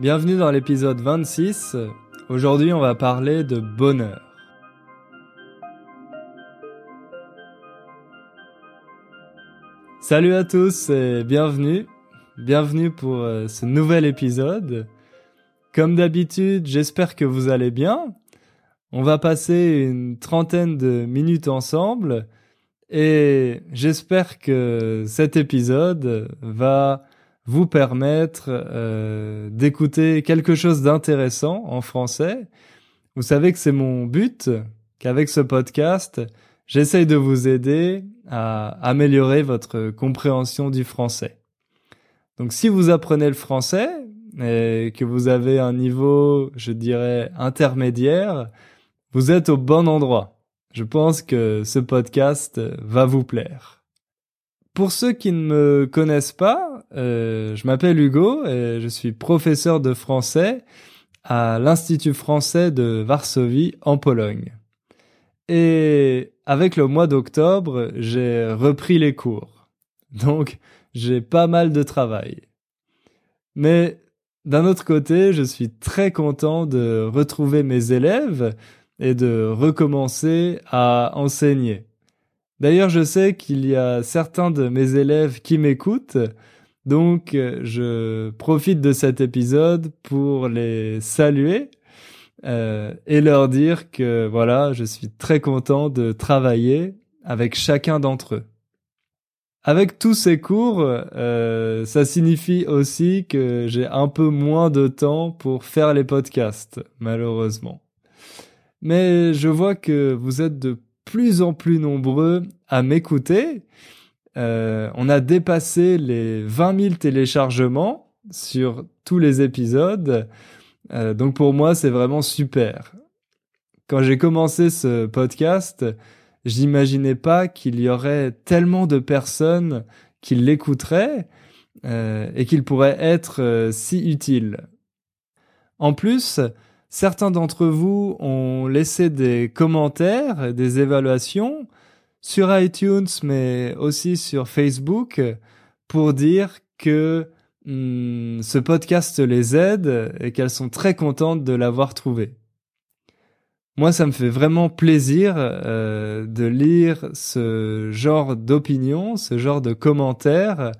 bienvenue dans l'épisode 26. Aujourd'hui on va parler de bonheur. Salut à tous et bienvenue. Bienvenue pour euh, ce nouvel épisode. Comme d'habitude, j'espère que vous allez bien. On va passer une trentaine de minutes ensemble et j'espère que cet épisode va vous permettre euh, d'écouter quelque chose d'intéressant en français. Vous savez que c'est mon but, qu'avec ce podcast, j'essaye de vous aider à améliorer votre compréhension du français. Donc si vous apprenez le français et que vous avez un niveau, je dirais, intermédiaire, vous êtes au bon endroit. Je pense que ce podcast va vous plaire. Pour ceux qui ne me connaissent pas, euh, je m'appelle Hugo et je suis professeur de français à l'Institut français de Varsovie en Pologne. Et avec le mois d'octobre, j'ai repris les cours. Donc, j'ai pas mal de travail. Mais d'un autre côté, je suis très content de retrouver mes élèves et de recommencer à enseigner. D'ailleurs, je sais qu'il y a certains de mes élèves qui m'écoutent, donc je profite de cet épisode pour les saluer euh, et leur dire que voilà, je suis très content de travailler avec chacun d'entre eux. Avec tous ces cours, euh, ça signifie aussi que j'ai un peu moins de temps pour faire les podcasts, malheureusement. Mais je vois que vous êtes de plus en plus nombreux à m'écouter. Euh, on a dépassé les 20 000 téléchargements sur tous les épisodes. Euh, donc pour moi, c'est vraiment super. Quand j'ai commencé ce podcast, j'imaginais pas qu'il y aurait tellement de personnes qui l'écouteraient euh, et qu'il pourrait être si utile. En plus, Certains d'entre vous ont laissé des commentaires, des évaluations sur iTunes, mais aussi sur Facebook, pour dire que hmm, ce podcast les aide et qu'elles sont très contentes de l'avoir trouvé. Moi, ça me fait vraiment plaisir euh, de lire ce genre d'opinions, ce genre de commentaires.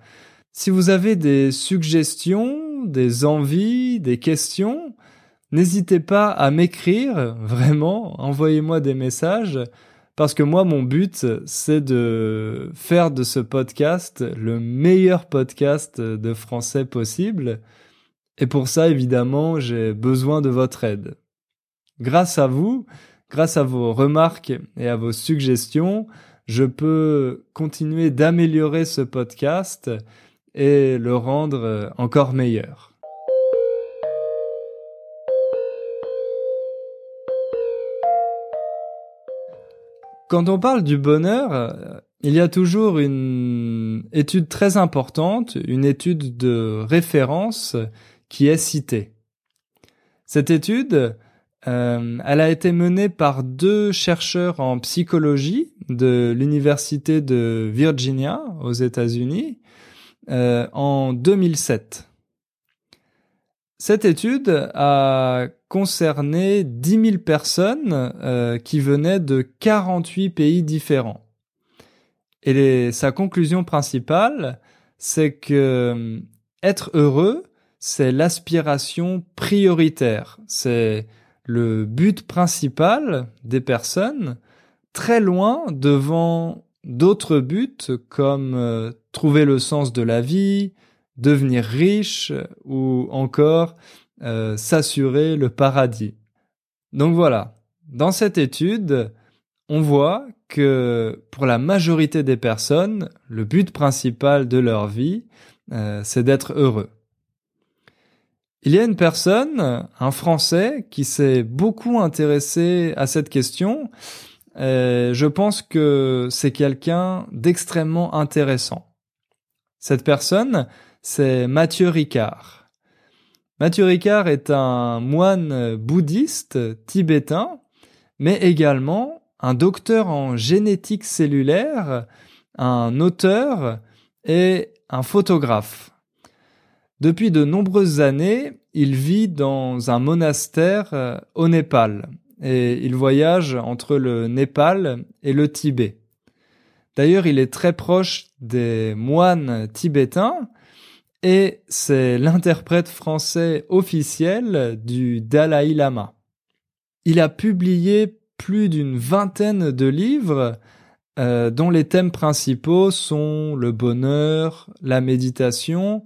Si vous avez des suggestions, des envies, des questions, N'hésitez pas à m'écrire, vraiment, envoyez-moi des messages, parce que moi, mon but, c'est de faire de ce podcast le meilleur podcast de français possible. Et pour ça, évidemment, j'ai besoin de votre aide. Grâce à vous, grâce à vos remarques et à vos suggestions, je peux continuer d'améliorer ce podcast et le rendre encore meilleur. Quand on parle du bonheur, euh, il y a toujours une étude très importante, une étude de référence qui est citée. Cette étude, euh, elle a été menée par deux chercheurs en psychologie de l'université de Virginia aux États-Unis euh, en 2007. Cette étude a concerné 10 000 personnes euh, qui venaient de 48 pays différents. Et sa conclusion principale, c'est que euh, être heureux, c'est l'aspiration prioritaire, c'est le but principal des personnes, très loin devant d'autres buts comme euh, trouver le sens de la vie, devenir riche ou encore euh, s'assurer le paradis. Donc voilà, dans cette étude, on voit que pour la majorité des personnes, le but principal de leur vie, euh, c'est d'être heureux. Il y a une personne, un Français, qui s'est beaucoup intéressé à cette question. Et je pense que c'est quelqu'un d'extrêmement intéressant. Cette personne, c'est Mathieu Ricard. Mathieu Ricard est un moine bouddhiste tibétain, mais également un docteur en génétique cellulaire, un auteur et un photographe. Depuis de nombreuses années, il vit dans un monastère euh, au Népal et il voyage entre le Népal et le Tibet. D'ailleurs, il est très proche des moines tibétains et c'est l'interprète français officiel du Dalai Lama. Il a publié plus d'une vingtaine de livres euh, dont les thèmes principaux sont le bonheur, la méditation,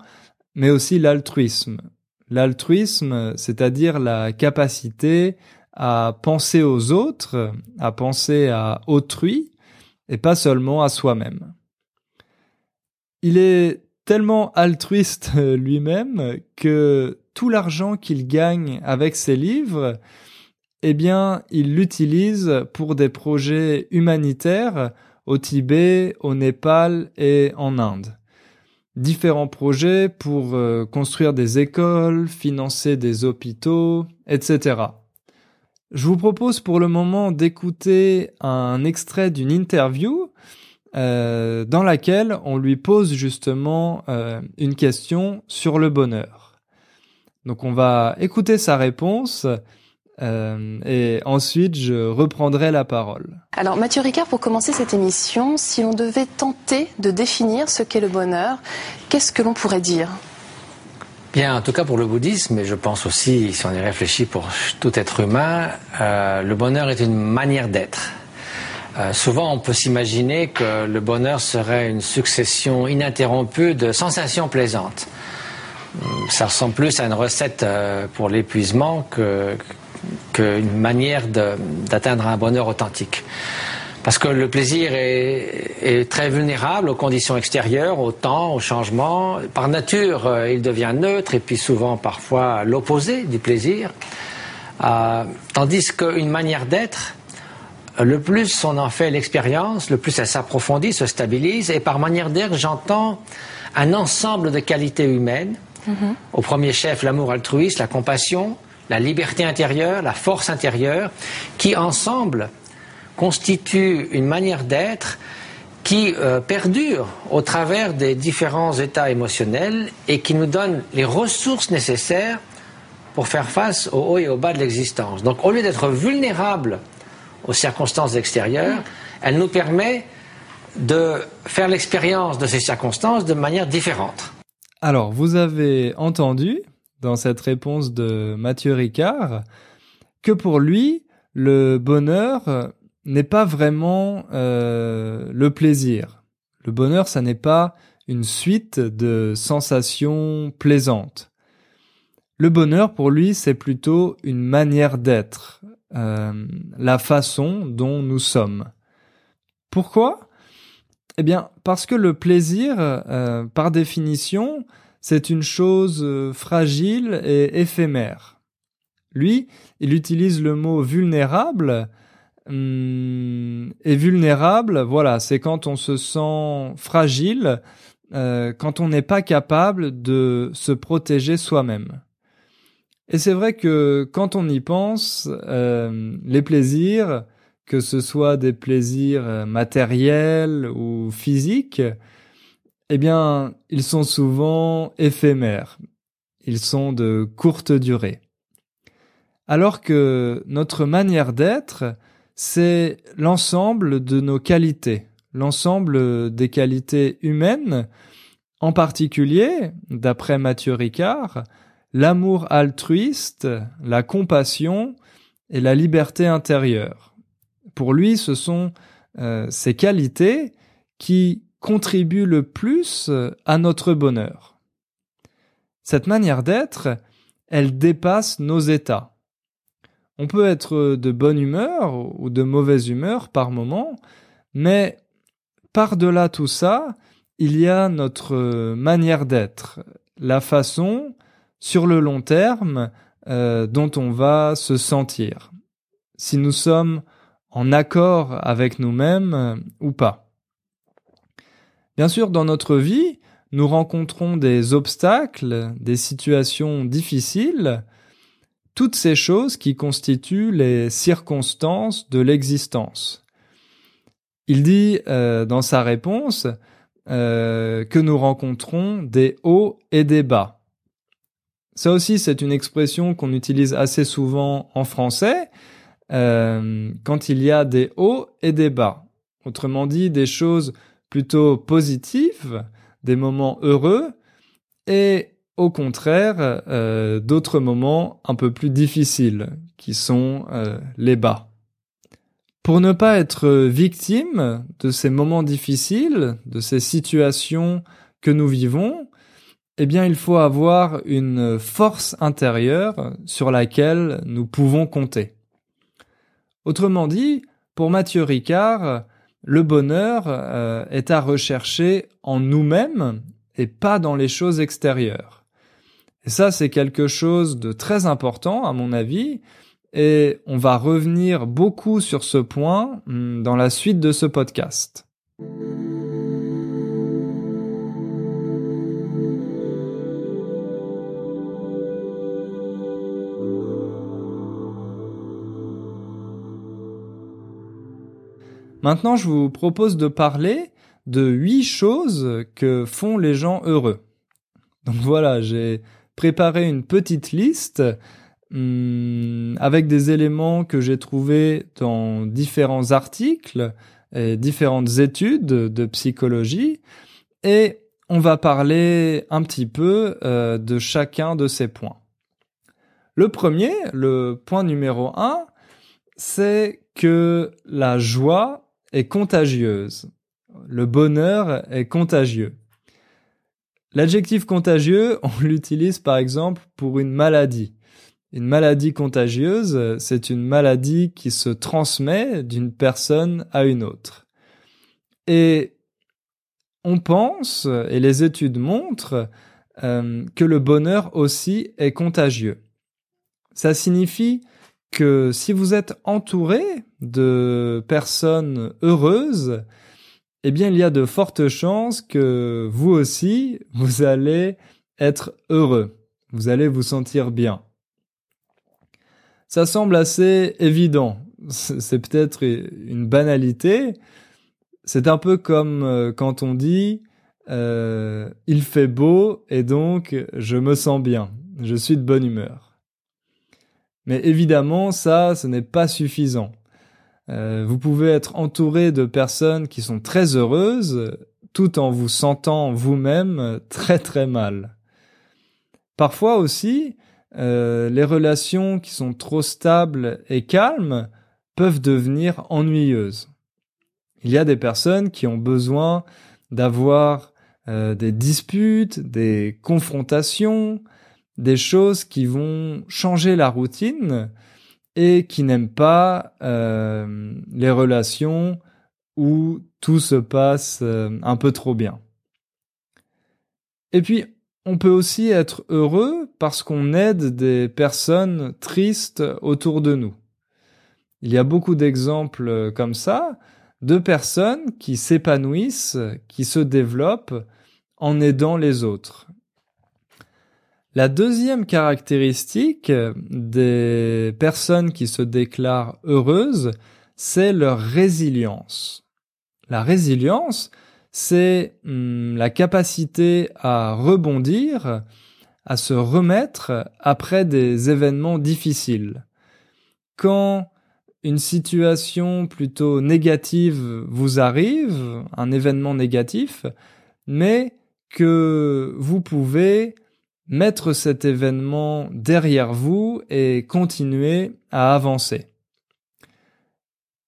mais aussi l'altruisme. L'altruisme, c'est-à-dire la capacité à penser aux autres, à penser à autrui, et pas seulement à soi-même. Il est tellement altruiste lui-même que tout l'argent qu'il gagne avec ses livres, eh bien, il l'utilise pour des projets humanitaires au Tibet, au Népal et en Inde. Différents projets pour euh, construire des écoles, financer des hôpitaux, etc. Je vous propose pour le moment d'écouter un extrait d'une interview euh, dans laquelle on lui pose justement euh, une question sur le bonheur. Donc on va écouter sa réponse euh, et ensuite, je reprendrai la parole. Alors, Mathieu Ricard, pour commencer cette émission, si l'on devait tenter de définir ce qu'est le bonheur, qu'est-ce que l'on pourrait dire? Bien, en tout cas pour le bouddhisme, mais je pense aussi, si on y réfléchit pour tout être humain, euh, le bonheur est une manière d'être. Euh, souvent, on peut s'imaginer que le bonheur serait une succession ininterrompue de sensations plaisantes. Ça ressemble plus à une recette pour l'épuisement qu'une manière d'atteindre un bonheur authentique. Parce que le plaisir est, très vulnérable aux conditions extérieures, au temps, au changement. Par nature, euh, il devient neutre et puis souvent parfois l'opposé du plaisir. Euh, tandis qu'une manière d'être, le plus on en fait l'expérience, le plus elle s'approfondit, se stabilise. Et par manière d'être, j'entends un ensemble de qualités humaines. Mm-hmm. Au premier chef, l'amour altruiste, la compassion, la liberté intérieure, la force intérieure, qui ensemble constituent une manière d'être qui euh, perdure au travers des différents états émotionnels et qui nous donne les ressources nécessaires pour faire face au haut et au bas de l'existence. Donc au lieu d'être vulnérable aux circonstances extérieures, elle nous permet de faire l'expérience de ces circonstances de manière différente. Alors, vous avez entendu, dans cette réponse de Mathieu Ricard que pour lui, le bonheur n'est pas vraiment euh, le plaisir. Le bonheur, ça n'est pas une suite de sensations plaisantes. Le bonheur, pour lui, c'est plutôt une manière d'être, euh, la façon dont nous sommes. Pourquoi? Eh bien, parce que le plaisir, euh, par définition, c'est une chose euh, fragile et éphémère. Lui, il utilise le mot vulnérable. Hum, et vulnérable, voilà, c'est quand on se sent fragile, quand on n'est pas capable de se protéger soi-même. Et c'est vrai que quand on y pense, euh, les plaisirs, que ce soit des plaisirs matériels ou physiques, eh bien, ils sont souvent éphémères. Ils sont de courte durée. Alors que notre manière d'être, c'est l'ensemble de nos qualités, l'ensemble des qualités humaines, en particulier, d'après Mathieu Ricard, l'amour altruiste, la compassion et la liberté intérieure. Pour lui, ce sont euh, ces qualités qui contribue le plus à notre bonheur. Cette manière d'être, elle dépasse nos états. On peut être de bonne humeur ou de mauvaise humeur par moment, mais par-delà tout ça, il y a notre manière d'être, la façon, sur le long terme, euh, dont on va se sentir, si nous sommes en accord avec nous-mêmes ou pas. Bien sûr, dans notre vie, nous rencontrons des obstacles, des situations difficiles, toutes ces choses qui constituent les circonstances de l'existence. Il dit euh, dans sa réponse euh, que nous rencontrons des hauts et des bas. Ça aussi, c'est une expression qu'on utilise assez souvent en français euh, quand il y a des hauts et des bas. Autrement dit, des choses plutôt positives, des moments heureux, et au contraire, euh, d'autres moments un peu plus difficiles, qui sont euh, les bas. Pour ne pas être victime de ces moments difficiles, de ces situations que nous vivons, eh bien, il faut avoir une force intérieure sur laquelle nous pouvons compter. Autrement dit, pour Mathieu Ricard, le bonheur euh, est à rechercher en nous-mêmes et pas dans les choses extérieures. Et ça, c'est quelque chose de très important, à mon avis, et on va revenir beaucoup sur ce point hmm, dans la suite de ce podcast. Maintenant, je vous propose de parler de huit choses que font les gens heureux. Donc voilà, j'ai préparé une petite liste hum, avec des éléments que j'ai trouvés dans différents articles et différentes études de psychologie et on va parler un petit peu euh, de chacun de ces points. Le premier, le point numéro un, c'est que la joie est contagieuse. Le bonheur est contagieux. L'adjectif contagieux, on l'utilise par exemple pour une maladie. Une maladie contagieuse, c'est une maladie qui se transmet d'une personne à une autre. Et on pense, et les études montrent, euh, que le bonheur aussi est contagieux. Ça signifie que si vous êtes entouré de personnes heureuses, eh bien, il y a de fortes chances que vous aussi, vous allez être heureux. Vous allez vous sentir bien. Ça semble assez évident. C'est peut-être une banalité. C'est un peu comme euh, quand on dit euh, il fait beau et donc je me sens bien. Je suis de bonne humeur. Mais évidemment, ça, ce n'est pas suffisant. Euh, vous pouvez être entouré de personnes qui sont très heureuses tout en vous sentant vous-même très très mal. Parfois aussi, euh, les relations qui sont trop stables et calmes peuvent devenir ennuyeuses. Il y a des personnes qui ont besoin d'avoir euh, des disputes, des confrontations, des choses qui vont changer la routine et qui n'aiment pas euh, les relations où tout se passe euh, un peu trop bien. Et puis, on peut aussi être heureux parce qu'on aide des personnes tristes autour de nous. Il y a beaucoup d'exemples comme ça de personnes qui s'épanouissent, qui se développent en aidant les autres. La deuxième caractéristique des personnes qui se déclarent heureuses, c'est leur résilience. La résilience, c'est hum, la capacité à rebondir, à se remettre après des événements difficiles. Quand une situation plutôt négative vous arrive, un événement négatif, mais que vous pouvez mettre cet événement derrière vous et continuer à avancer.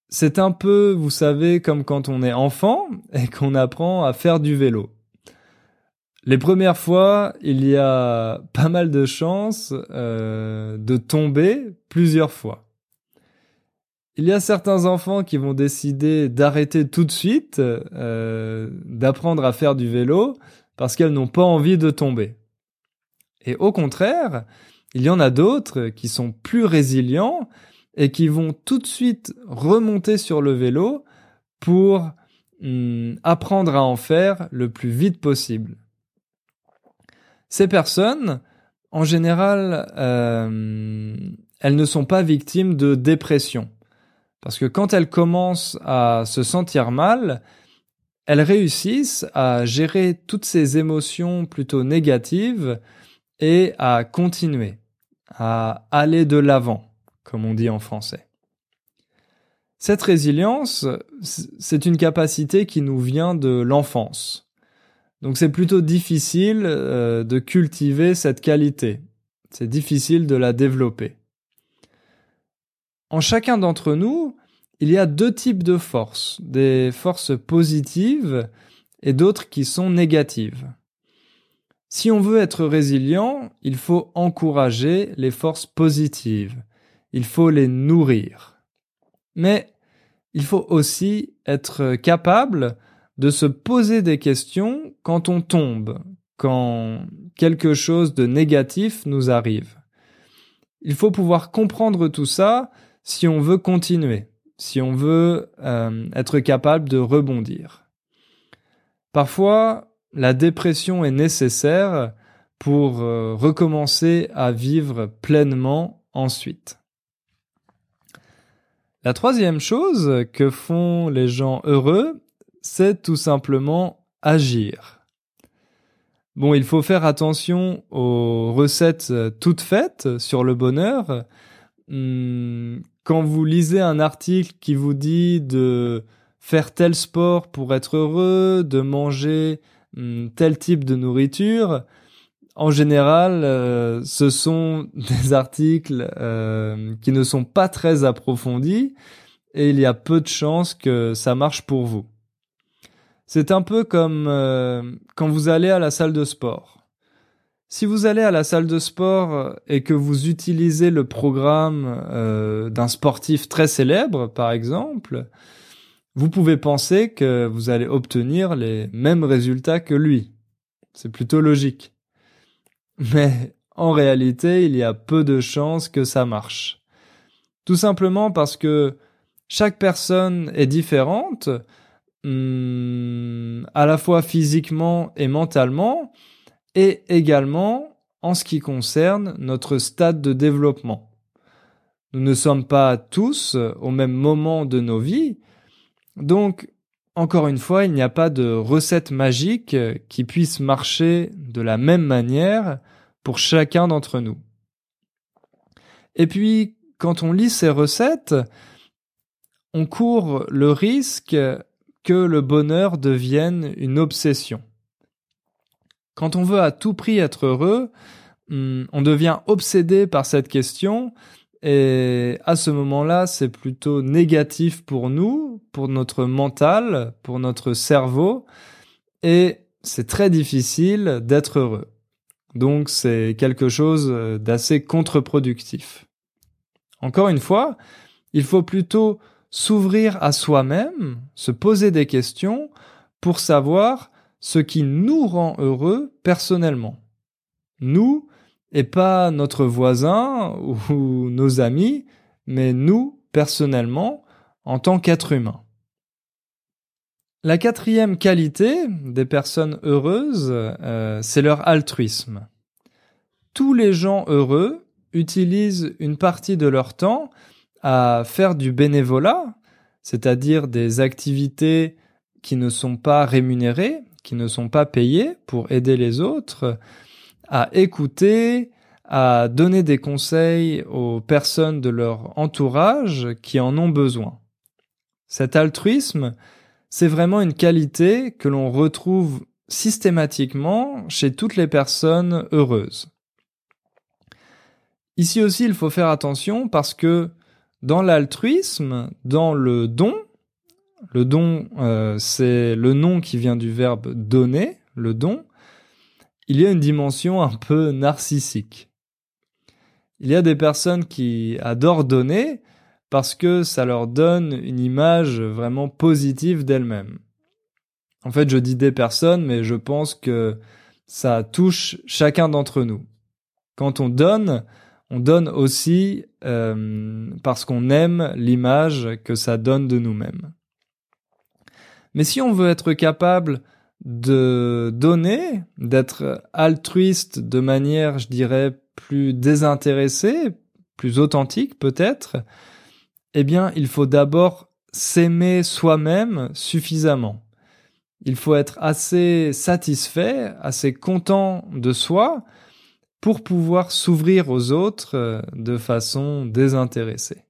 C'est un peu, vous savez, comme quand on est enfant et qu'on apprend à faire du vélo. Les premières fois, il y a pas mal de chances euh, de tomber plusieurs fois. Il y a certains enfants qui vont décider d'arrêter tout de suite euh, d'apprendre à faire du vélo parce qu'elles n'ont pas envie de tomber. Et au contraire, il y en a d'autres qui sont plus résilients et qui vont tout de suite remonter sur le vélo pour hmm, apprendre à en faire le plus vite possible. Ces personnes, en général, euh, elles ne sont pas victimes de dépression. Parce que quand elles commencent à se sentir mal, elles réussissent à gérer toutes ces émotions plutôt négatives et à continuer, à aller de l'avant, comme on dit en français. Cette résilience, c'est une capacité qui nous vient de l'enfance. Donc c'est plutôt difficile euh, de cultiver cette qualité. C'est difficile de la développer. En chacun d'entre nous, il y a deux types de forces, des forces positives et d'autres qui sont négatives. Si on veut être résilient, il faut encourager les forces positives. Il faut les nourrir. Mais il faut aussi être capable de se poser des questions quand on tombe, quand quelque chose de négatif nous arrive. Il faut pouvoir comprendre tout ça si on veut continuer, si on veut euh, être capable de rebondir. Parfois, la dépression est nécessaire pour euh, recommencer à vivre pleinement ensuite. La troisième chose que font les gens heureux, c'est tout simplement agir. Bon, il faut faire attention aux recettes toutes faites sur le bonheur. Hmm, quand vous lisez un article qui vous dit de faire tel sport pour être heureux, de manger tel type de nourriture, en général, euh, ce sont des articles euh, qui ne sont pas très approfondis et il y a peu de chances que ça marche pour vous. C'est un peu comme euh, quand vous allez à la salle de sport. Si vous allez à la salle de sport et que vous utilisez le programme d'un sportif très célèbre, par exemple, vous pouvez penser que vous allez obtenir les mêmes résultats que lui. C'est plutôt logique. Mais en réalité, il y a peu de chances que ça marche. Tout simplement parce que chaque personne est différente, hmm, à la fois physiquement et mentalement, et également en ce qui concerne notre stade de développement. Nous ne sommes pas tous au même moment de nos vies, donc encore une fois, il n'y a pas de recette magique qui puisse marcher de la même manière pour chacun d'entre nous. Et puis, quand on lit ces recettes, on court le risque que le bonheur devienne une obsession. Quand on veut à tout prix être heureux, hmm, on devient obsédé par cette question et à ce moment-là, c'est plutôt négatif pour nous, pour notre mental, pour notre cerveau, et c'est très difficile d'être heureux. Donc c'est quelque chose d'assez contre-productif. Encore une fois, il faut plutôt s'ouvrir à soi-même, se poser des questions pour savoir ce qui nous rend heureux personnellement. Nous, et pas notre voisin ou nos amis, mais nous, personnellement, en tant qu'être humain. La quatrième qualité des personnes heureuses, euh, c'est leur altruisme. Tous les gens heureux utilisent une partie de leur temps à faire du bénévolat, c'est-à-dire des activités qui ne sont pas rémunérées, qui ne sont pas payées pour aider les autres, à écouter, à donner des conseils aux personnes de leur entourage qui en ont besoin. Cet altruisme, c'est vraiment une qualité que l'on retrouve systématiquement chez toutes les personnes heureuses. Ici aussi, il faut faire attention parce que dans l'altruisme, dans le don, le don, euh, c'est le nom qui vient du verbe donner, le don, il y a une dimension un peu narcissique. Il y a des personnes qui adorent donner parce que ça leur donne une image vraiment positive d'elles-mêmes. En fait, je dis des personnes, mais je pense que ça touche chacun d'entre nous. Quand on donne, on donne aussi euh, parce qu'on aime l'image que ça donne de nous-mêmes. Mais si on veut être capable de donner, d'être altruiste de manière, je dirais, plus désintéressée, plus authentique peut-être, eh bien, il faut d'abord s'aimer soi-même suffisamment. Il faut être assez satisfait, assez content de soi pour pouvoir s'ouvrir aux autres euh, de façon désintéressée.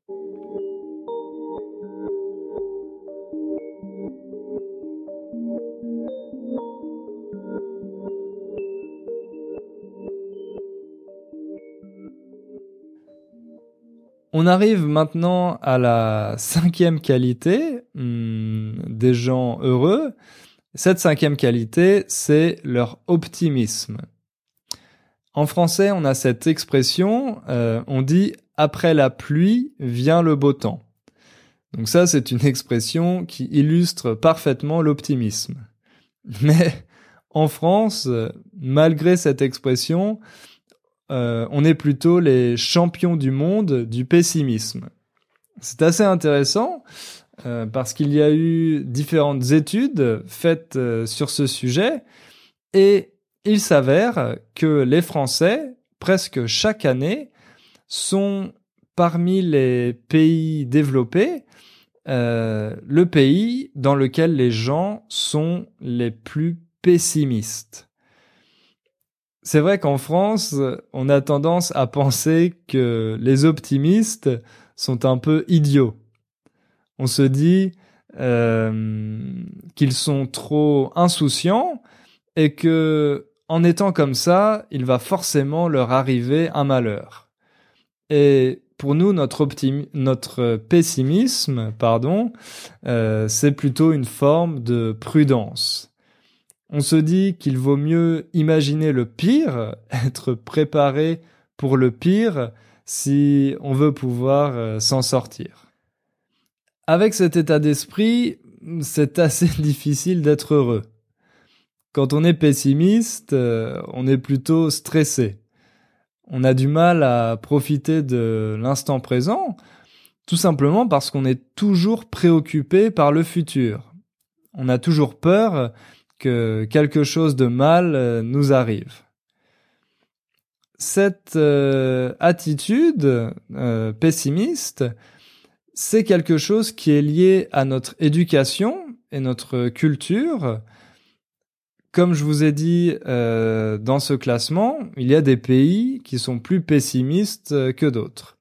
On arrive maintenant à la cinquième qualité hmm, des gens heureux. Cette cinquième qualité, c'est leur optimisme. En français, on a cette expression, euh, on dit après la pluie vient le beau temps. Donc ça, c'est une expression qui illustre parfaitement l'optimisme. Mais en France, malgré cette expression, euh, on est plutôt les champions du monde du pessimisme. C'est assez intéressant euh, parce qu'il y a eu différentes études faites euh, sur ce sujet et il s'avère que les Français, presque chaque année, sont parmi les pays développés le pays dans lequel les gens sont les plus pessimistes. C'est vrai qu'en France, on a tendance à penser que les optimistes sont un peu idiots. On se dit euh, qu'ils sont trop insouciants et que, en étant comme ça, il va forcément leur arriver un malheur. Et pour nous, notre, notre pessimisme, pardon, euh, c'est plutôt une forme de prudence. On se dit qu'il vaut mieux imaginer le pire, être préparé pour le pire, si on veut pouvoir euh, s'en sortir. Avec cet état d'esprit, c'est assez difficile d'être heureux. Quand on est pessimiste, euh, on est plutôt stressé. On a du mal à profiter de l'instant présent, tout simplement parce qu'on est toujours préoccupé par le futur. On a toujours peur que quelque chose de mal euh, nous arrive. Cette euh, attitude euh, pessimiste, c'est quelque chose qui est lié à notre éducation et notre culture. Comme je vous ai dit dans ce classement, il y a des pays qui sont plus pessimistes que d'autres.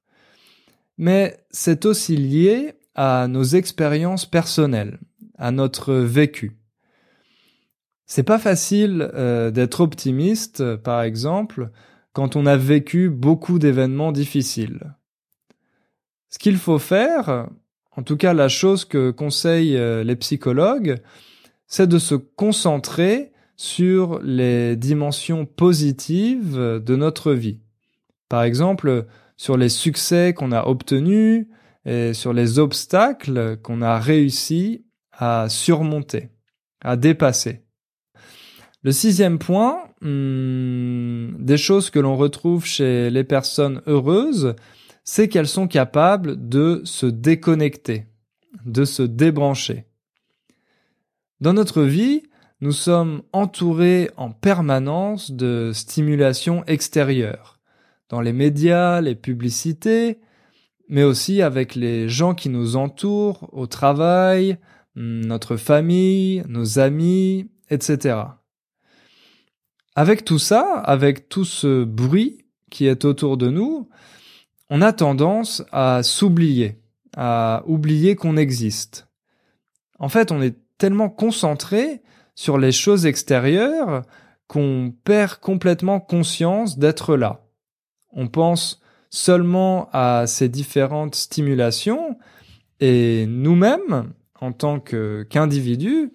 Mais c'est aussi lié à nos expériences personnelles, à notre vécu. C'est pas facile euh, d'être optimiste, par exemple, quand on a vécu beaucoup d'événements difficiles. Ce qu'il faut faire, en tout cas la chose que conseillent euh, les psychologues, c'est de se concentrer sur les dimensions positives de notre vie. Par exemple, sur les succès qu'on a obtenus et sur les obstacles qu'on a réussi à surmonter, à dépasser. Le sixième point, hmm, des choses que l'on retrouve chez les personnes heureuses, c'est qu'elles sont capables de se déconnecter, de se débrancher. Dans notre vie, nous sommes entourés en permanence de stimulation extérieure, dans les médias, les publicités, mais aussi avec les gens qui nous entourent, au travail, hmm, notre famille, nos amis, etc. Avec tout ça, avec tout ce bruit qui est autour de nous, on a tendance à s'oublier, à oublier qu'on existe. En fait, on est tellement concentré sur les choses extérieures qu'on perd complètement conscience d'être là. On pense seulement à ces différentes stimulations et nous-mêmes, en tant qu'individus,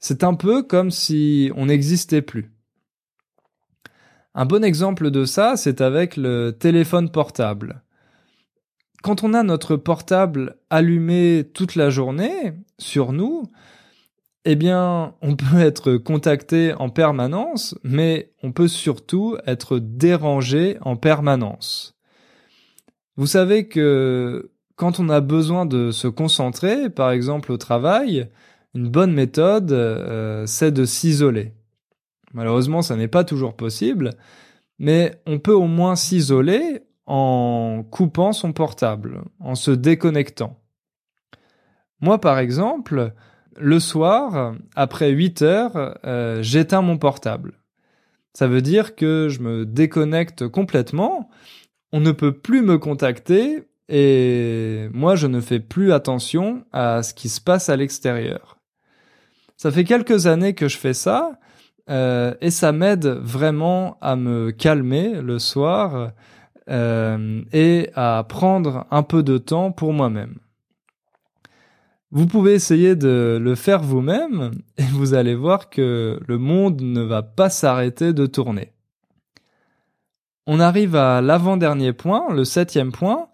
c'est un peu comme si on n'existait plus. Un bon exemple de ça, c'est avec le téléphone portable. Quand on a notre portable allumé toute la journée sur nous, eh bien, on peut être contacté en permanence, mais on peut surtout être dérangé en permanence. Vous savez que quand on a besoin de se concentrer, par exemple au travail, une bonne méthode, euh, c'est de s'isoler. Malheureusement, ça n'est pas toujours possible, mais on peut au moins s'isoler en coupant son portable, en se déconnectant. Moi, par exemple, le soir, après 8 heures, euh, j'éteins mon portable. Ça veut dire que je me déconnecte complètement, on ne peut plus me contacter et moi je ne fais plus attention à ce qui se passe à l'extérieur. Ça fait quelques années que je fais ça euh, et ça m'aide vraiment à me calmer le soir euh, et à prendre un peu de temps pour moi-même. Vous pouvez essayer de le faire vous-même et vous allez voir que le monde ne va pas s'arrêter de tourner. On arrive à l'avant-dernier point, le septième point,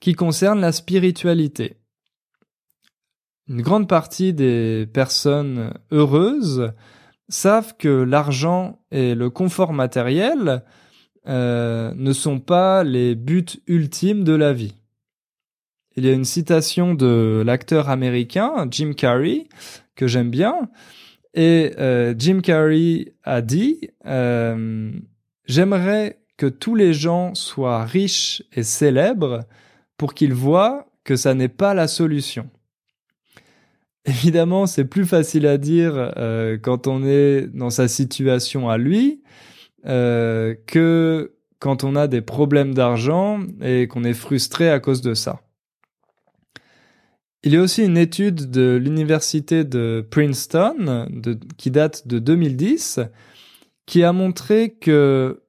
qui concerne la spiritualité. Une grande partie des personnes heureuses savent que l'argent et le confort matériel euh, ne sont pas les buts ultimes de la vie. Il y a une citation de l'acteur américain Jim Carrey que j'aime bien, et euh, Jim Carrey a dit euh, J'aimerais que tous les gens soient riches et célèbres pour qu'ils voient que ça n'est pas la solution. Évidemment, c'est plus facile à dire euh, quand on est dans sa situation à lui euh, que quand on a des problèmes d'argent et qu'on est frustré à cause de ça. Il y a aussi une étude de l'université de Princeton qui date de 2010 qui a montré que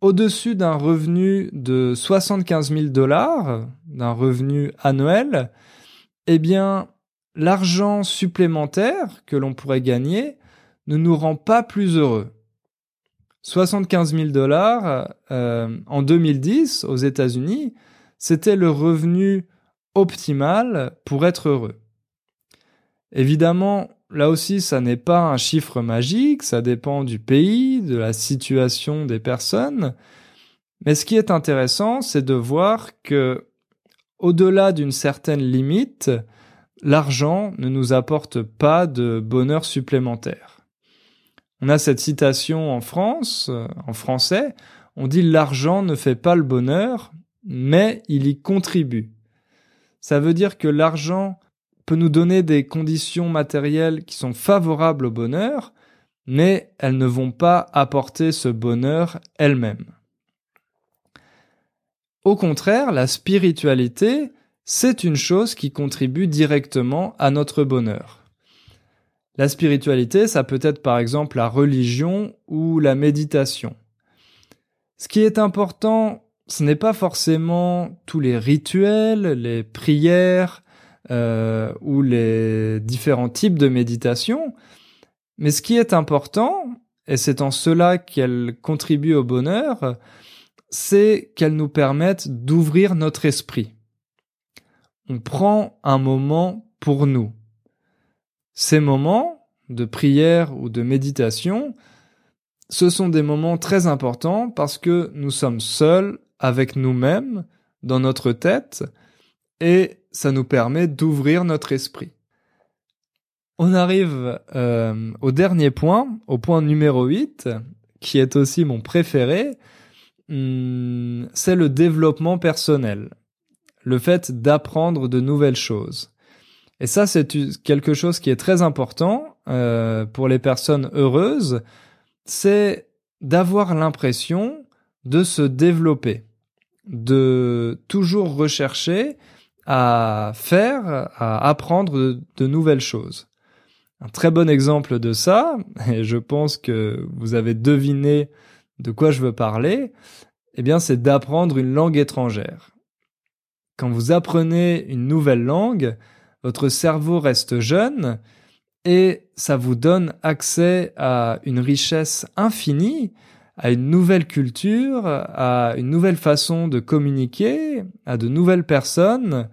au-dessus d'un revenu de 75 000 dollars, d'un revenu annuel, eh bien, l'argent supplémentaire que l'on pourrait gagner ne nous rend pas plus heureux. 75 000 dollars euh, en 2010 aux États-Unis, c'était le revenu optimal pour être heureux. Évidemment, là aussi, ça n'est pas un chiffre magique, ça dépend du pays, de la situation des personnes. Mais ce qui est intéressant, c'est de voir que, au-delà d'une certaine limite, l'argent ne nous apporte pas de bonheur supplémentaire. On a cette citation en France, euh, en français, on dit l'argent ne fait pas le bonheur, mais il y contribue. Ça veut dire que l'argent peut nous donner des conditions matérielles qui sont favorables au bonheur, mais elles ne vont pas apporter ce bonheur elles-mêmes. Au contraire, la spiritualité, c'est une chose qui contribue directement à notre bonheur. La spiritualité, ça peut être par exemple la religion ou la méditation. Ce qui est important, ce n'est pas forcément tous les rituels, les prières euh, ou les différents types de méditation, mais ce qui est important, et c'est en cela qu'elles contribuent au bonheur, c'est qu'elles nous permettent d'ouvrir notre esprit on prend un moment pour nous. Ces moments de prière ou de méditation, ce sont des moments très importants parce que nous sommes seuls avec nous-mêmes dans notre tête et ça nous permet d'ouvrir notre esprit. On arrive euh, au dernier point, au point numéro 8, qui est aussi mon préféré, hmm, c'est le développement personnel le fait d'apprendre de nouvelles choses. Et ça, c'est quelque chose qui est très important euh, pour les personnes heureuses, c'est d'avoir l'impression de se développer, de toujours rechercher à faire, à apprendre de, nouvelles choses. Un très bon exemple de ça, et je pense que vous avez deviné de quoi je veux parler, eh bien, c'est d'apprendre une langue étrangère. Quand vous apprenez une nouvelle langue, votre cerveau reste jeune et ça vous donne accès à une richesse infinie, à une nouvelle culture, à une nouvelle façon de communiquer, à de nouvelles personnes.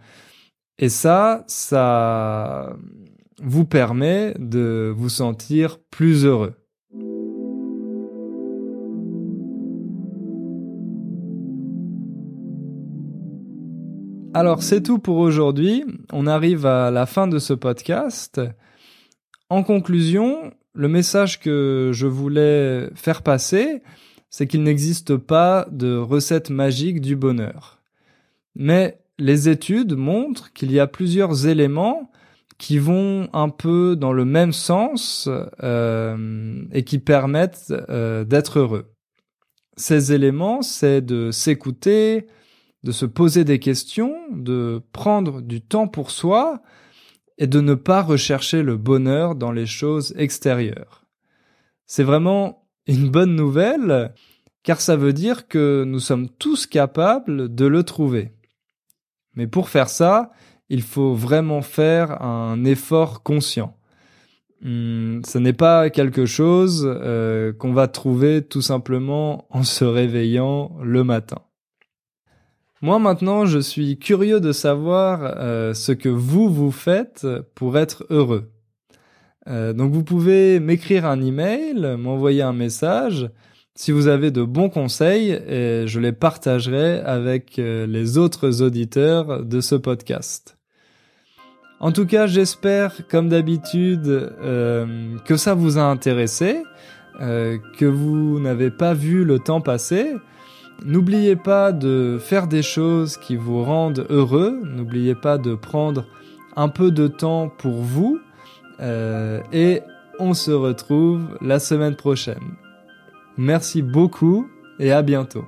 Et ça, ça vous permet de vous sentir plus heureux. Alors c'est tout pour aujourd'hui. On arrive à la fin de ce podcast. En conclusion, le message que je voulais faire passer, c'est qu'il n'existe pas de recette magique du bonheur. Mais les études montrent qu'il y a plusieurs éléments qui vont un peu dans le même sens euh, et qui permettent euh, d'être heureux. Ces éléments, c'est de s'écouter, de se poser des questions, de prendre du temps pour soi et de ne pas rechercher le bonheur dans les choses extérieures. C'est vraiment une bonne nouvelle car ça veut dire que nous sommes tous capables de le trouver. Mais pour faire ça, il faut vraiment faire un effort conscient. Hmm, ce n'est pas quelque chose euh, qu'on va trouver tout simplement en se réveillant le matin. Moi maintenant, je suis curieux de savoir euh, ce que vous vous faites pour être heureux. Euh, donc vous pouvez m'écrire un email, m'envoyer un message si vous avez de bons conseils et je les partagerai avec les autres auditeurs de ce podcast. En tout cas, j'espère, comme d'habitude, euh, que ça vous a intéressé, euh, que vous n'avez pas vu le temps passer. N'oubliez pas de faire des choses qui vous rendent heureux. N'oubliez pas de prendre un peu de temps pour vous. Euh, et on se retrouve la semaine prochaine. Merci beaucoup et à bientôt.